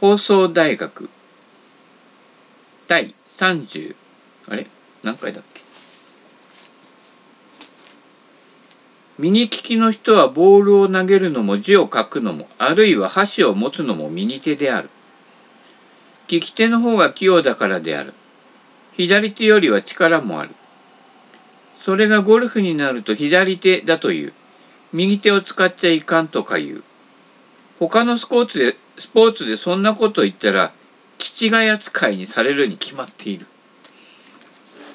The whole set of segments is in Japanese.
放送大学。第30あれ？何回だっけ？右利きの人はボールを投げるのも字を書くのもあるいは箸を持つのも右手である。利き手の方が器用だからである。左手よりは力もある。それがゴルフになると左手だという。右手を使っちゃいかんとか言う。他のスポーツでスポーツでそんなこと言ったら気違い扱いにされるに決まっている、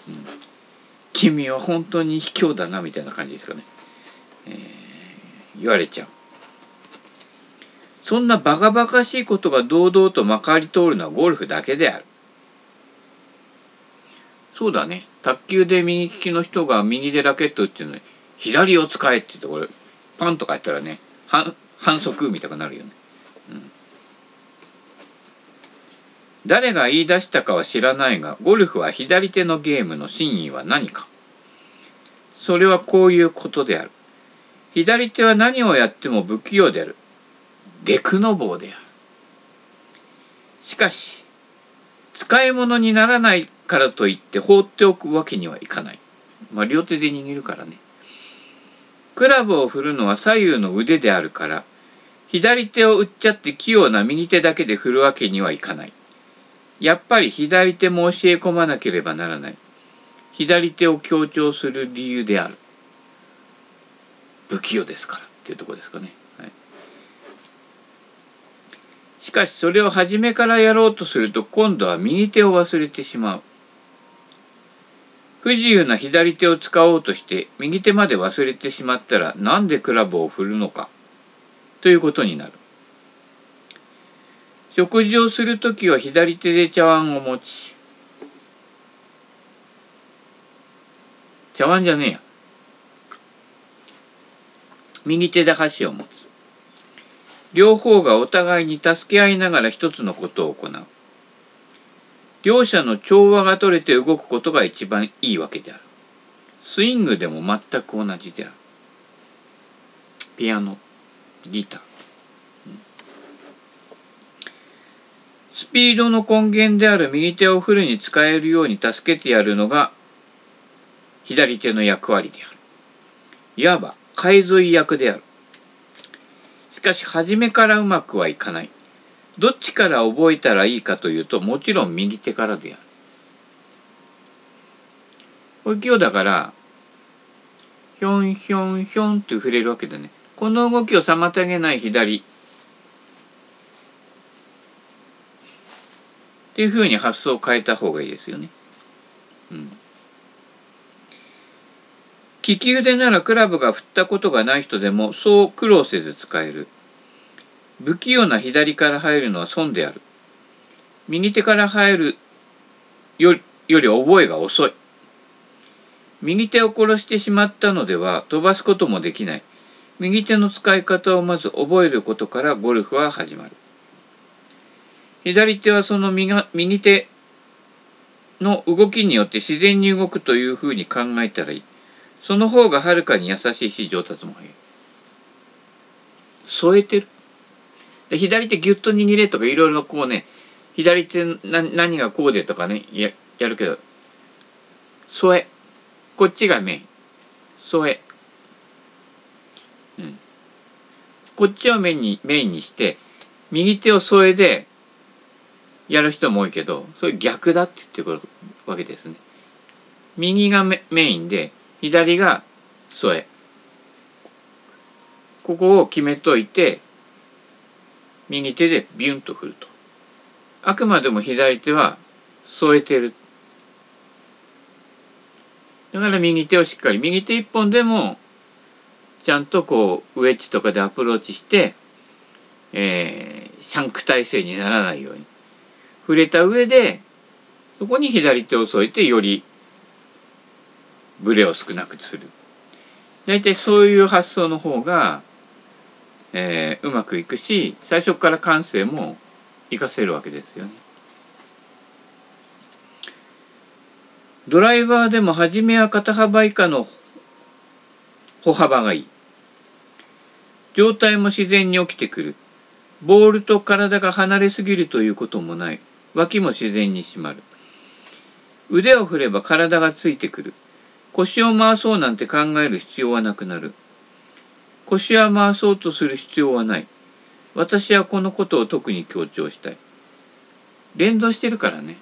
うん、君は本当に卑怯だなみたいな感じですかね、えー、言われちゃう。そんなバカバカしいことが堂々とまかり通るのはゴルフだけである。そうだね。卓球で右利きの人が右でラケット打ってるのに左を使えって言ってこれパンとかやったらね反則みたいになるよね、うん、誰が言い出したかは知らないがゴルフは左手のゲームの真意は何か。それはこういうことである。左手は何をやっても不器用である。デクノボーである。しかし使い物にならないからといって放っておくわけにはいかない。まあ両手で握るからね。クラブを振るのは左右の腕であるから左手を打っちゃって器用な右手だけで振るわけにはいかない。やっぱり左手も教え込まなければならない。左手を強調する理由である。不器用ですからっていうとこですかね、はい、しかしそれを初めからやろうとすると今度は右手を忘れてしまう。不自由な左手を使おうとして右手まで忘れてしまったらなんでクラブを振るのか。ということになる。食事をするときは左手で茶碗を持ち茶碗じゃねえや。右手で箸を持つ。両方がお互いに助け合いながら一つのことを行う。両者の調和が取れて動くことが一番いいわけである。スイングでも全く同じである。ピアノギター、スピードの根源である右手をフルに使えるように助けてやるのが左手の役割である。いわば海沿い役である。しかし初めからうまくはいかない。どっちから覚えたらいいかというともちろん右手からである。これ今日だからひょんひょんひょんって触れるわけでね。この動きを妨げない左っていうふうに発想を変えた方がいいですよね。うん。利き腕ならクラブが振ったことがない人でもそう苦労せず使える。不器用な左から入るのは損である。右手から入るよりより覚えが遅い。右手を殺してしまったのでは飛ばすこともできない。右手の使い方をまず覚えることからゴルフは始まる。左手はその右手の動きによって自然に動くというふうに考えたらいい。その方がはるかに優しいし上達も早い。添えてる。で左手ギュッと握れとかいろいろこうね左手な何がこうでとかねややるけど添えこっちがメイン添え、うん、こっちをメインにメインにして右手を添えでやる人も多いけどそれ逆だって言ってくるわけですね。右がメインで左が添え。ここを決めといて右手でビュンと振ると。あくまでも左手は添えてる。だから右手をしっかり右手一本でもちゃんとこうウェッジとかでアプローチして、えー、シャンク体勢にならないように触れた上でそこに左手を添えてよりブレを少なくする大体そういう発想の方がえー、うまくいくし最初から感性も活かせるわけですよね。ドライバーでも初めは肩幅以下の歩幅がいい。状態も自然に起きてくる。ボールと体が離れすぎるということもない。脇も自然に締まる。腕を振れば体がついてくる。腰を回そうなんて考える必要はなくなる。腰は回そうとする必要はない。私はこのことを特に強調したい。連動してるからね。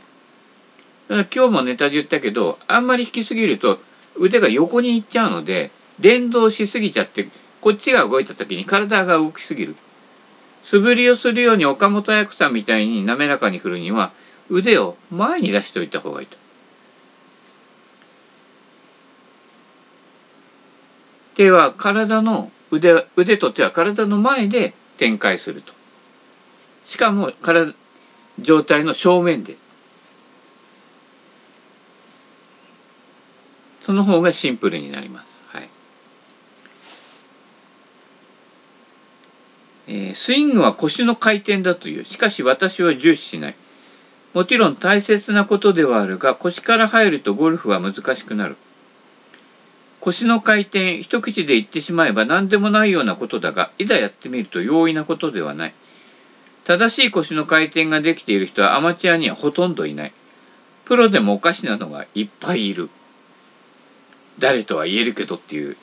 だから今日もネタで言ったけどあんまり引きすぎると腕が横に行っちゃうので連動しすぎちゃってこっちが動いた時に体が動きすぎる素振りをするように岡本彩子さんみたいに滑らかに振るには腕を前に出しておいた方がいいと。手は体の腕腕と手は体の前で展開すると。しかも体状態の正面で。その方がシンプルになります。えー、スイングは腰の回転だという。しかし私は重視しない。もちろん大切なことではあるが腰から入るとゴルフは難しくなる。腰の回転一口で言ってしまえば何でもないようなことだがいざやってみると容易なことではない。正しい腰の回転ができている人はアマチュアにはほとんどいない。プロでもおかしなのがいっぱいいる。誰とは言えるけどっていう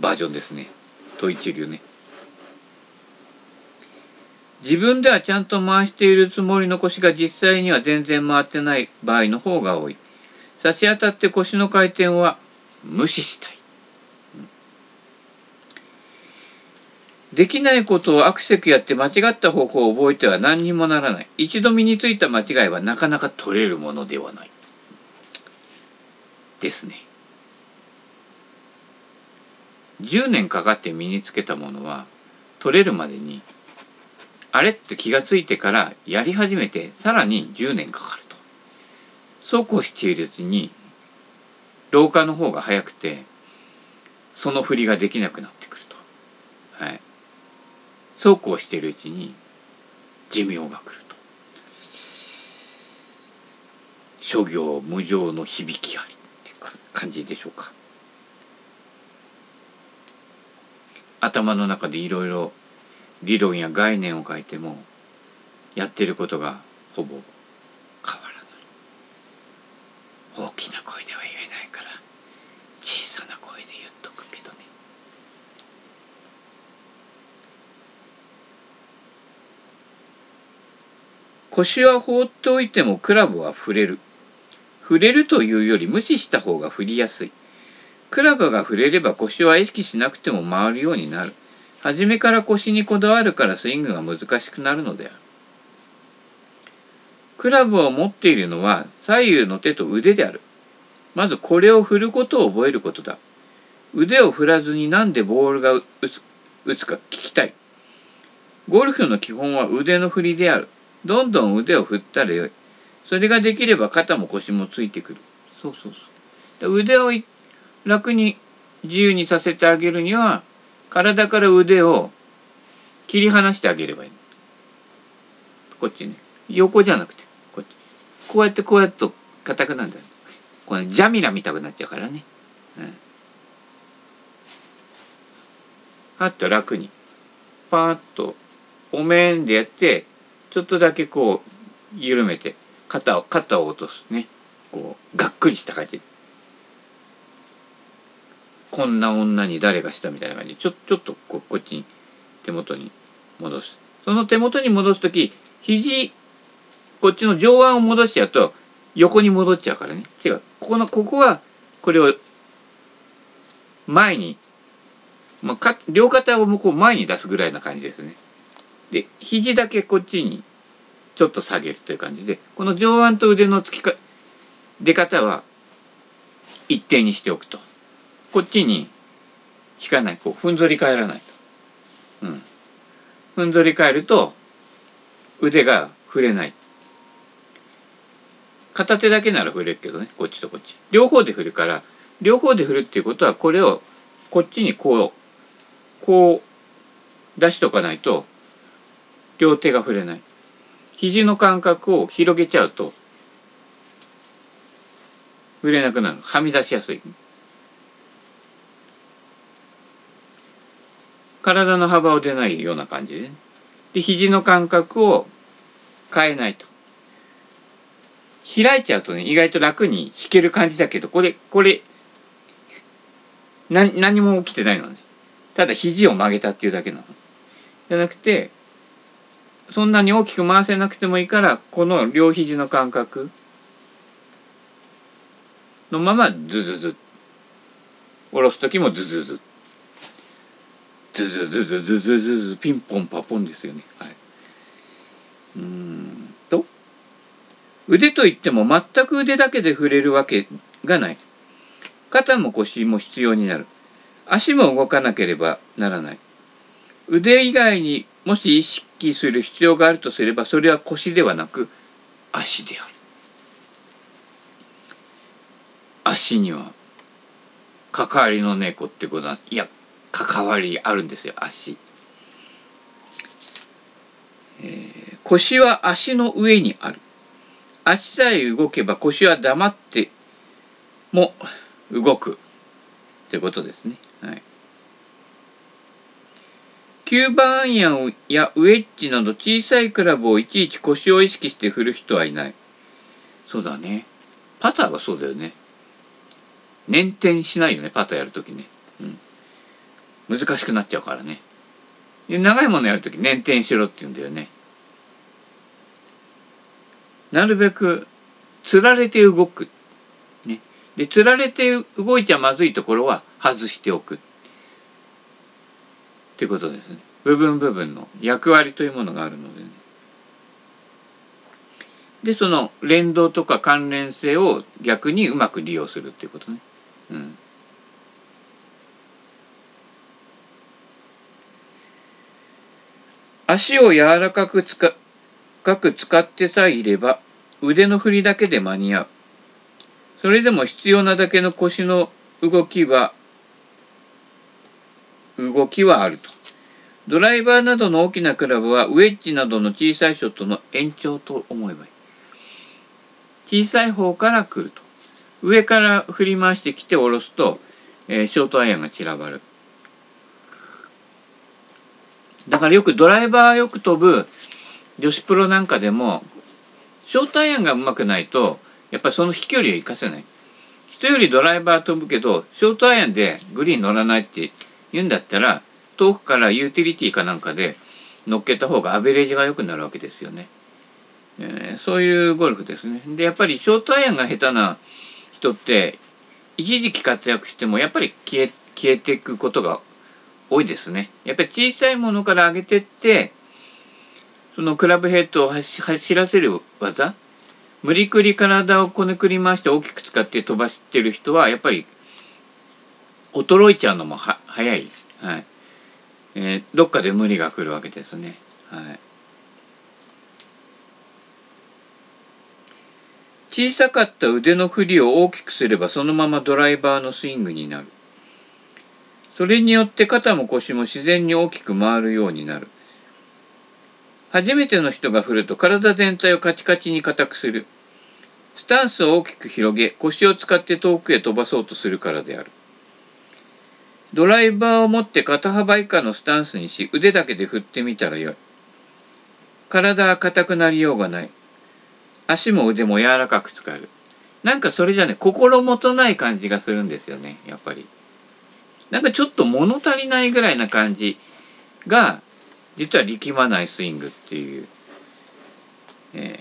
バージョンですね。と一流ね。自分ではちゃんと回しているつもりの腰が実際には全然回ってない場合の方が多い。差し当たって腰の回転は無視したい。できないことをアクセクやって間違った方法を覚えては何にもならない。一度身についた間違いはなかなか取れるものではない。ですね。10年かかって身につけたものは取れるまでにあれって気がついてからやり始めてさらに10年かかると。そうこうしているうちに老化の方が早くてその振りができなくなってくると。はい。そうこうしているうちに寿命が来ると。諸行無常の響きありって感じでしょうか。頭の中でいろいろ理論や概念を書いてもやってることがほぼ変わらない。大きな声では言えないから小さな声で言っとくけどね。腰は放っておいてもクラブは触れる。触れるというより無視した方が振りやすい。クラブが触れれば腰は意識しなくても回るようになる。初めから腰にこだわるからスイングが難しくなるのである。クラブを持っているのは左右の手と腕である。まずこれを振ることを覚えることだ。腕を振らずになんでボールが打つ打つか聞きたい。ゴルフの基本は腕の振りである。どんどん腕を振ったらよい。それができれば肩も腰もついてくる。そうそうそう。腕を楽に自由にさせてあげるには体から腕を切り離してあげればいい。こっちね。横じゃなくて、こっち。こうやってこうやってと硬くなるんだ。これジャミラ見たくなっちゃうからね。うん。あと楽に。パーッと、お面でやって、ちょっとだけこう、緩めて、肩を、肩を落とすね。こう、がっくりした感じ。こんな女に誰がしたみたいな感じ。でちょちょっとここっちに手元に戻す。その手元に戻す時肘こっちの上腕を戻しちゃうと横に戻っちゃうからね。違う。ここのここはこれを前に、まあ、か両肩をこう前に出すぐらいな感じですね。で肘だけこっちにちょっと下げるという感じでこの上腕と腕のつきか出方は一定にしておくと。こっちに引かないこうふんぞり返らないと、うん、ふんぞり返ると腕が触れない。片手だけなら触れるけどねこっちとこっち。両方で振るから両方で振るっていうことはこれをこっちにこうこう出しとかないと両手が触れない。肘の感覚を広げちゃうと触れなくなる。はみ出しやすい。体の幅を出ないような感じ。で、ね、で肘の感覚を変えないと。開いちゃうとね意外と楽に弾ける感じだけどこれこれな何も起きてないのね。ただ肘を曲げたっていうだけなの。じゃなくてそんなに大きく回せなくてもいいからこの両肘の感覚のままズズズ下ろす時もズズズ。ズズズズズズズズピンポンパポンですよね。はい。うんと。腕といっても全く腕だけで触れるわけがない。肩も腰も必要になる。足も動かなければならない。腕以外にもし意識する必要があるとすればそれは腰ではなく足である。足には関わりの猫ってことはいや関わりあるんですよ足、えー、腰は足の上にある。足さえ動けば腰は黙っても動くってことですね。はい。9番アイアンやウェッジなど小さいクラブをいちいち腰を意識して振る人はいない。そうだね。パターはそうだよね。捻転しないよねパターやるときね、難しくなっちゃうからね。長いものやるとき捻転しろって言うんだよね。なるべくつられて動く。ね。でつられて動いちゃまずいところは外しておく。ってことですね。部分部分の役割というものがあるのでね。でその連動とか関連性を逆にうまく利用するっていうことね。うん。足を柔らかく使かく使ってさえいれば腕の振りだけで間に合うそれでも必要なだけの腰の動きは動きはあると。ドライバーなどの大きなクラブはウェッジなどの小さいショットの延長と思えばいい。小さい方から来ると。上から振り回してきて下ろすと、えー、ショートアイアンが散らばる。だからよくドライバーよく飛ぶ女子プロなんかでもショートアイアンがうまくないとやっぱりその飛距離を生かせない。人よりドライバー飛ぶけどショートアイアンでグリーン乗らないって言うんだったら遠くからユーティリティかなんかで乗っけた方がアベレージが良くなるわけですよね。えー、そういうゴルフですね。でやっぱりショートアイアンが下手な人って一時期活躍してもやっぱり消え消えていくことが多いですね。やっぱり小さいものから上げてってそのクラブヘッドを走らせる技無理くり体をこねくり回して大きく使って飛ばしてる人はやっぱり衰えちゃうのもは早い、はいえー、どっかで無理が来るわけですね。はい小さかった腕の振りを大きくすればそのままドライバーのスイングになる。それによって肩も腰も自然に大きく回るようになる。初めての人が振ると体全体をカチカチに硬くする。スタンスを大きく広げ腰を使って遠くへ飛ばそうとするからである。ドライバーを持って肩幅以下のスタンスにし腕だけで振ってみたらよい。体は硬くなりようがない。足も腕も柔らかく使える。なんかそれじゃね、心もとない感じがするんですよね、やっぱり。なんかちょっと物足りないぐらいな感じが、実は力まないスイングっていう、え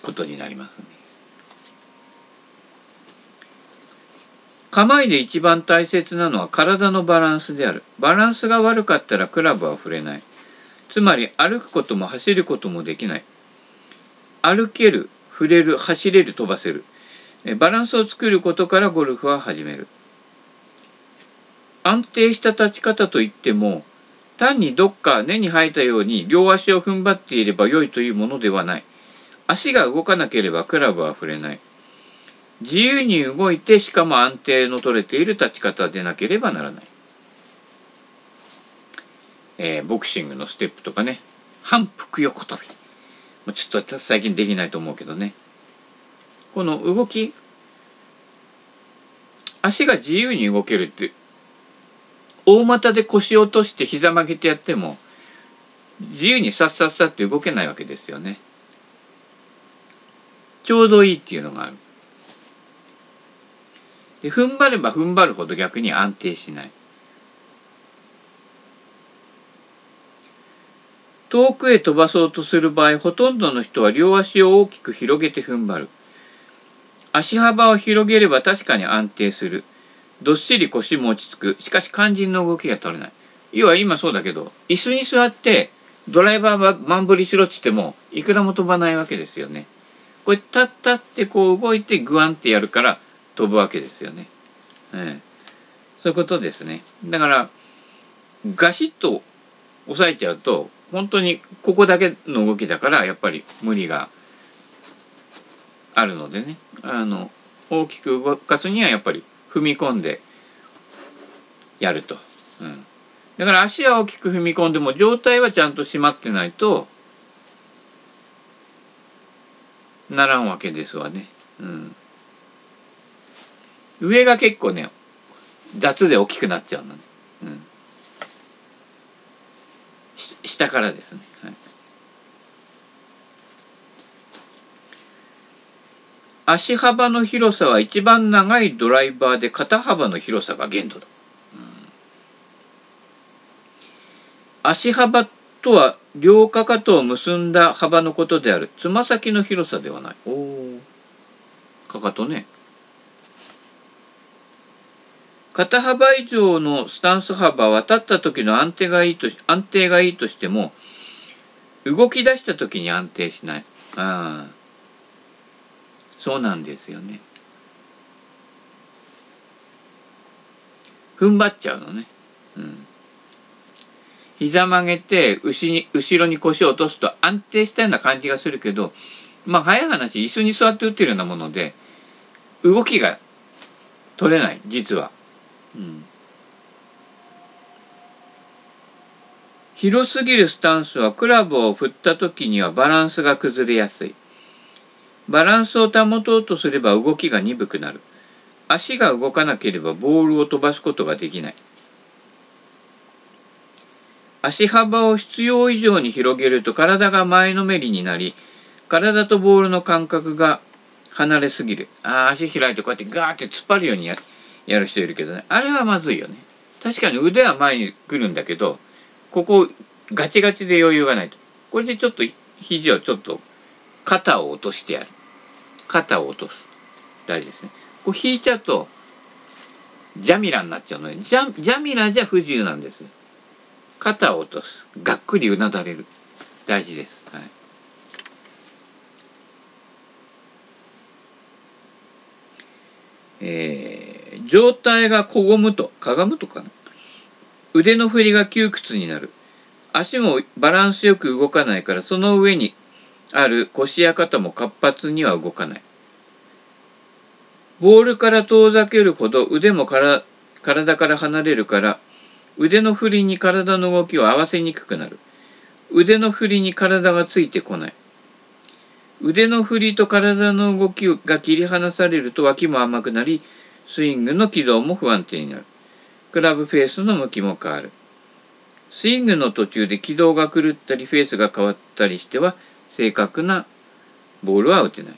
ー、ことになりますね。構えで一番大切なのは体のバランスである。バランスが悪かったらクラブは振れない。つまり歩くことも走ることもできない。歩ける、触れる、走れる、飛ばせる。バランスを作ることからゴルフは始める。安定した立ち方といっても、単にどっか根に生えたように両足を踏ん張っていれば良いというものではない。足が動かなければクラブは触れない。自由に動いてしかも安定の取れている立ち方でなければならない、えー、ボクシングのステップとかね反復横跳びもうちょっと最近できないと思うけどねこの動き足が自由に動けるって大股で腰を落として膝曲げてやっても自由にさっさっさって動けないわけですよね。ちょうどいいっていうのがある。で踏ん張れば踏ん張るほど逆に安定しない。遠くへ飛ばそうとする場合ほとんどの人は両足を大きく広げて踏ん張る足幅を広げれば確かに安定するどっしり腰も落ち着く。しかし肝心の動きが取れない。要は今そうだけど椅子に座ってドライバーは満振りしろっつってもいくらも飛ばないわけですよね。これタッタってこう動いてグワンってやるから飛ぶわけですよね、ええ、そういうことですね。だからガシッと押さえちゃうと本当にここだけの動きだからやっぱり無理があるのでね。あの大きく動かすにはやっぱり踏み込んでやると、うん、だから足は大きく踏み込んでも状態はちゃんと締まってないとならんわけですわね、うん、上が結構ね雑で大きくなっちゃうのね、うん。下からですね、はい、足幅の広さは一番長いドライバーで肩幅の広さが限度だ、うん、足幅とは両かかとを結んだ幅のことである。つま先の広さではない。おおかかとね。肩幅以上のスタンス幅は立った時の安定がいいとし安定がいいとしても動き出した時に安定しない。ああそうなんですよね踏ん張っちゃうのねうん膝曲げて後に後ろに腰を落とすと安定したような感じがするけどまあ早い話椅子に座って打ってるようなもので動きが取れない実は。うん、広すぎるスタンスはクラブを振った時にはバランスが崩れやすい。バランスを保とうとすれば動きが鈍くなる。足が動かなければボールを飛ばすことができない。足幅を必要以上に広げると体が前のめりになり、体とボールの間隔が離れすぎる。ああ、足開いてこうやってガーって突っ張るようにややる人いるけどねあれはまずいよね確かに腕は前に来るんだけどここガチガチで余裕がないとこれでちょっと肘をちょっと肩を落としてやる。肩を落とす。大事ですね。こう引いちゃうとジャミラになっちゃうのでジャジャミラじゃ不自由なんです。肩を落とす。がっくりうなだれる。大事です、はい。えー、状態がこごむとかがむとかな。腕の振りが窮屈になる。足もバランスよく動かないからその上にある腰や肩も活発には動かないボールから遠ざけるほど腕もから体から離れるから腕の振りに体の動きを合わせにくくなる腕の振りに体がついてこない腕の振りと体の動きが切り離されると脇も甘くなり、スイングの軌道も不安定になる。クラブフェースの向きも変わる。スイングの途中で軌道が狂ったりフェースが変わったりしては正確なボールは打てない。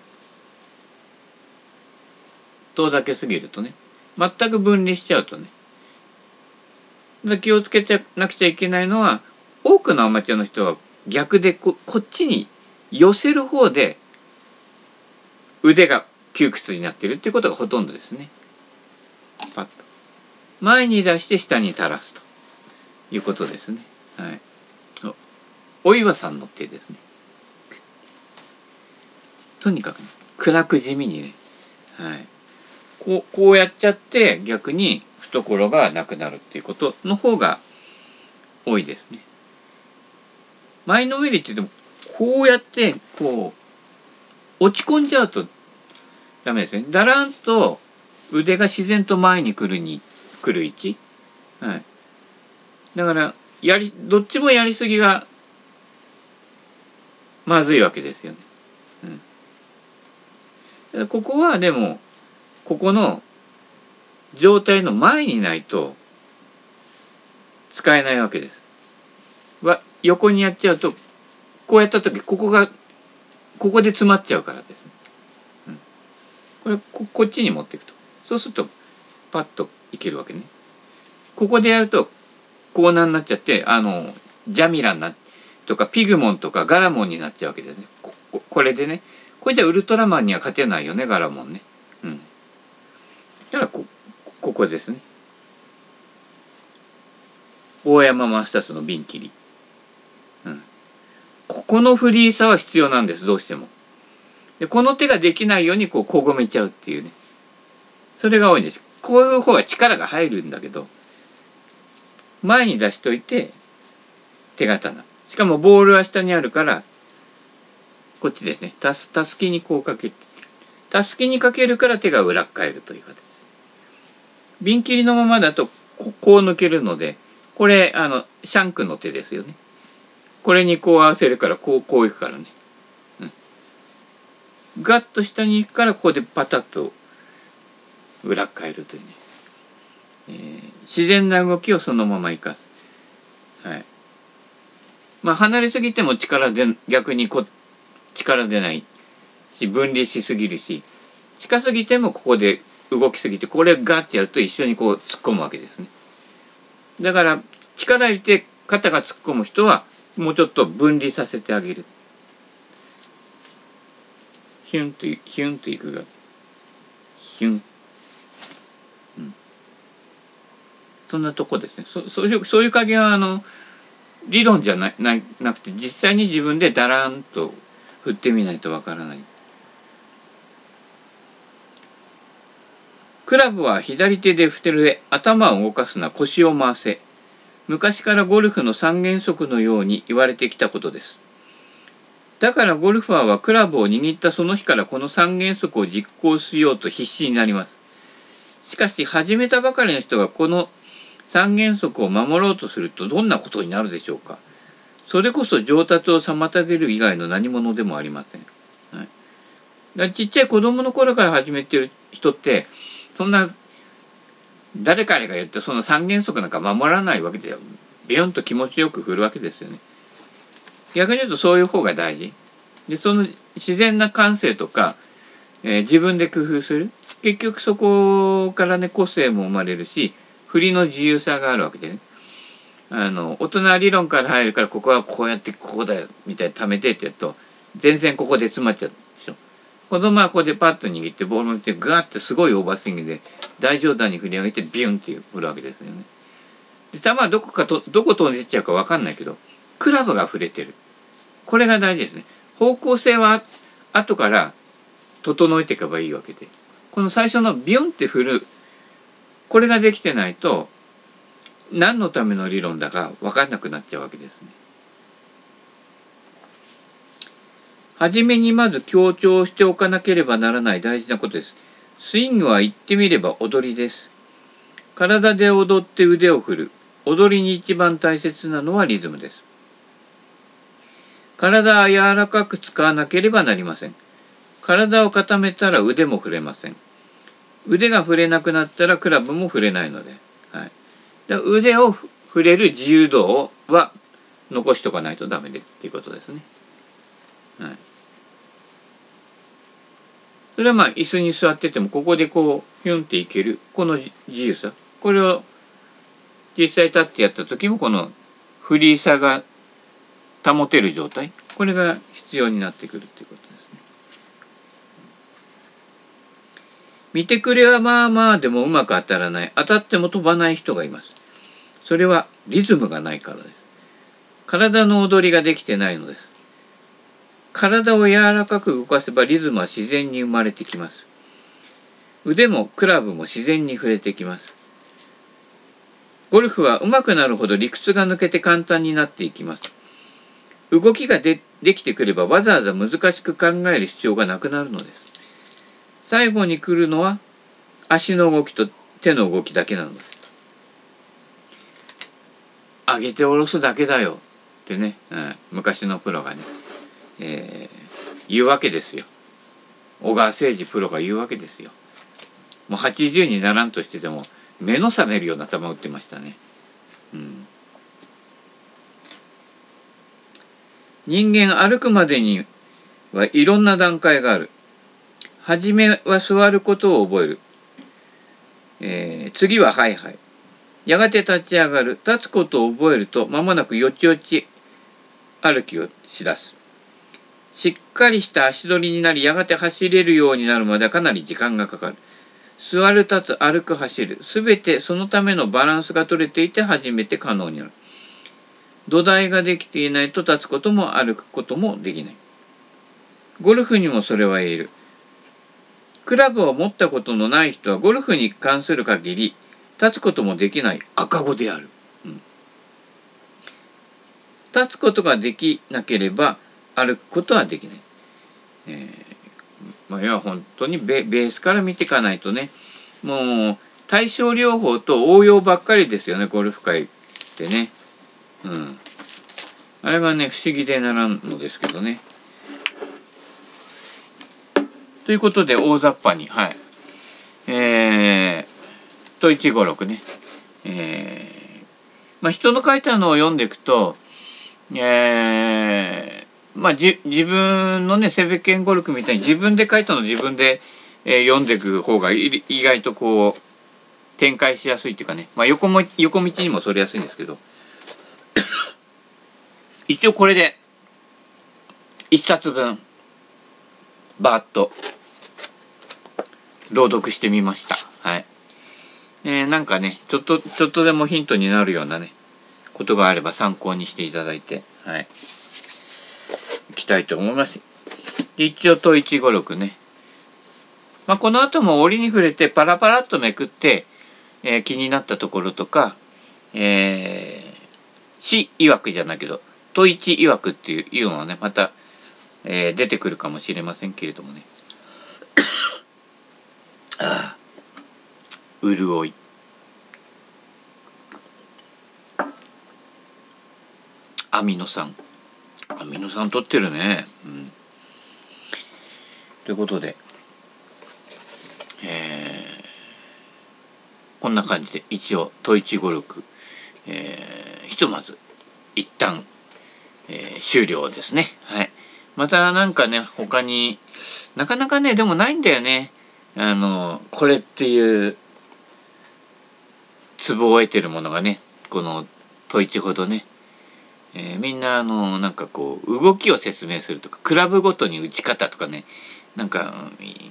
遠ざけすぎるとね。全く分離しちゃうとね。気をつけてなくちゃいけないのは多くのアマチュアの人は逆でここっちに寄せる方で腕が窮屈になってるっていうことがほとんどですね。パッと。前に出して下に垂らすということですね。はい。お岩さんの手ですね。とにかく、ね、暗く地味にね。はい。こう、こうやっちゃって逆に懐がなくなるっていうことの方が多いですね。前のめりって言ってもこうやってこう落ち込んじゃうとダメですねだらんと腕が自然と前に来るに来る位置、はい、だからやりどっちもやりすぎがまずいわけですよね。ここはでもここの状態の前にないと使えないわけです。は横にやっちゃうとこうやった時ここがここで詰まっちゃうからです。ね、うん、これここっちに持っていくと。そうするとパッといけるわけね。ここでやるとコーナーになっちゃってあのジャミラなとかピグモンとかガラモンになっちゃうわけですね。ここれでね。これじゃウルトラマンには勝てないよねガラモンね。うん。だからこここですね。大山マスターズの瓶切りうん。ここのフリーさは必要なんですどうしても。でこの手ができないようにこうこごめちゃうっていうね。それが多いんです。こういう方が力が入るんだけど前に出しといて手刀。しかもボールは下にあるからこっちですね。たすたすきにこうかけてたすきにかけるから手が裏返るという形。です瓶切りのままだとここう抜けるのでこれあのシャンクの手ですよね。これにこう合わせるからこうこういくからね、うん、ガッと下に行くからここでパタッと裏返るというね、えー、自然な動きをそのまま生かす。はい。まあ離れすぎても力で逆にこ力出ないし分離しすぎるし近すぎてもここで動きすぎてこれガッてやると一緒にこう突っ込むわけですね。だから力入れて肩が突っ込む人はもうちょっと分離させてあげる。ヒュンとヒュンといくがヒュン。そんなとこですね。そそういうそういう加減はあの理論じゃなななくて実際に自分でだらんと振ってみないとわからない。クラブは左手で振ってる上頭を動かすな腰を回せ。昔からゴルフの三原則のように言われてきたことです。だからゴルファーはクラブを握ったその日からこの三原則を実行しようと必死になります。しかし始めたばかりの人がこの三原則を守ろうとするとどんなことになるでしょうか。それこそ上達を妨げる以外の何者でもありません、はい、だちっちゃい子供の頃から始めてる人ってそんな誰かが言ってその三原則なんか守らないわけでビヨンと気持ちよく振るわけですよね。逆に言うとそういう方が大事。でその自然な感性とか、えー、自分で工夫する。結局そこからね個性も生まれるし振りの自由さがあるわけでね。あの大人理論から入るからここはこうやってここだよみたいに貯めてってやると全然ここで詰まっちゃうでしょ。子供はここでパッと握ってボールを持ってガーッてすごいオーバースイングで大上段に振り上げてビュンって振るわけですよね。で球はどこかとどこ飛んでっちゃうか分かんないけどクラブが触れてる。これが大事ですね。方向性は後から整えていけばいいわけで。この最初のビュンって振るこれができてないと何のための理論だか分かんなくなっちゃうわけですね。はじめにまず強調しておかなければならない大事なことです。スイングは言ってみれば踊りです。体で踊って腕を振る。踊りに一番大切なのはリズムです。体は柔らかく使わなければなりません。体を固めたら腕も振れません。腕が触れなくなったらクラブも触れないので、腕を触れる自由度は残しとかないとダメでっていうことですね。はい、それはまあ椅子に座っててもここでこうヒュンっていけるこの自由さこれを実際立ってやった時もこのフリーさが保てる状態。これが必要になってくるっていうこと。見てくれはまあまあでもうまく当たらない。当たっても飛ばない人がいます。それはリズムがないからです。体の踊りができてないのです。体を柔らかく動かせばリズムは自然に生まれてきます。腕もクラブも自然に触れてきます。ゴルフは上手くなるほど理屈が抜けて簡単になっていきます。動きがでできてくればわざわざ難しく考える必要がなくなるのです。最後に来るのは足の動きと手の動きだけなのです。上げて下ろすだけだよってね、うん、昔のプロがね、えー、言うわけですよ。小川誠二プロが言うわけですよ。もう80にならんとしてでも目の覚めるような球を打ってましたね。うん、人間歩くまでにはいろんな段階がある。はじめは座ることを覚える。えー、次はハイハイ。やがて立ち上がる。立つことを覚えると間もなくよちよち歩きをしだす。しっかりした足取りになり、やがて走れるようになるまではかなり時間がかかる。座る、立つ、歩く、走る。すべてそのためのバランスが取れていて初めて可能になる。土台ができていないと立つことも歩くこともできない。ゴルフにもそれは言える。クラブを持ったことのない人はゴルフに関する限り立つこともできない赤子である。うん、立つことができなければ歩くことはできない。えー、まあ、いや本当にベースから見ていかないとねもう対症療法と応用ばっかりですよねゴルフ界ってね。うん。あれがね不思議でならんのですけどね。ということで大雑把にはい。えー、と156ね。えー、まあ人の書いたのを読んでいくとえー、まあじ自分のねセベケンゴルクみたいに自分で書いたのを自分で、えー、読んでいく方が意外とこう展開しやすいっていうかね、まあ、横も横道にもそれやすいんですけど。一応これで一冊分。バーッと朗読してみました。はい。えー、なんかね、ちょっと、ちょっとでもヒントになるようなね、ことがあれば参考にしていただいて、はい。いきたいと思います。で、一応、と156ね。まあ、この後も折に触れてパラパラっとめくって、えー、気になったところとか、えー、死曰くじゃないけど、と一曰くっていうのはね、また、えー、出てくるかもしれませんけれどもね。ああ。潤い。アミノ酸。アミノ酸取ってるね。うん。ということでえー、こんな感じで一応問一五六えー、ひとまず一旦、えー、終了ですね。はいまたなんかね他になかなかねでもないんだよね。あのこれっていうツボを得てるものがねこの問一ほどね、えー、みんなあのなんかこう動きを説明するとかクラブごとに打ち方とかねなんか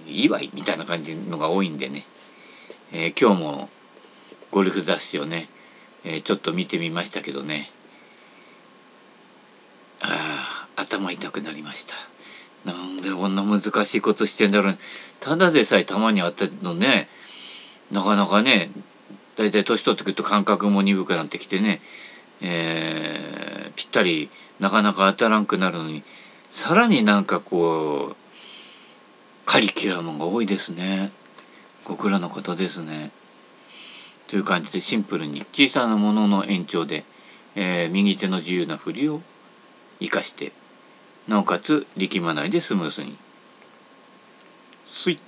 いいわいみたいな感じのが多いんでね、えー、今日もゴルフ雑誌をね、えー、ちょっと見てみましたけどねああ頭痛くなりました。なんでこんな難しいことしてんだろう。ただでさえたまにあったのね。なかなかねだいたい年取ってくると感覚も鈍くなってきてね、えー、ぴったりなかなか当たらんくなるのに。さらになんかこうカリキュラムが多いですね。ご苦労のことですね。という感じでシンプルに小さなものの延長で、えー、右手の自由な振りを生かしてなおかつ力まないでスムースにスイ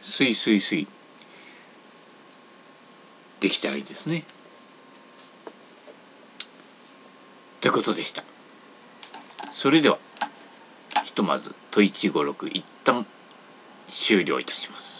スイスイスイできたらいいですね。ということでした。それではひとまず問156一旦終了いたします。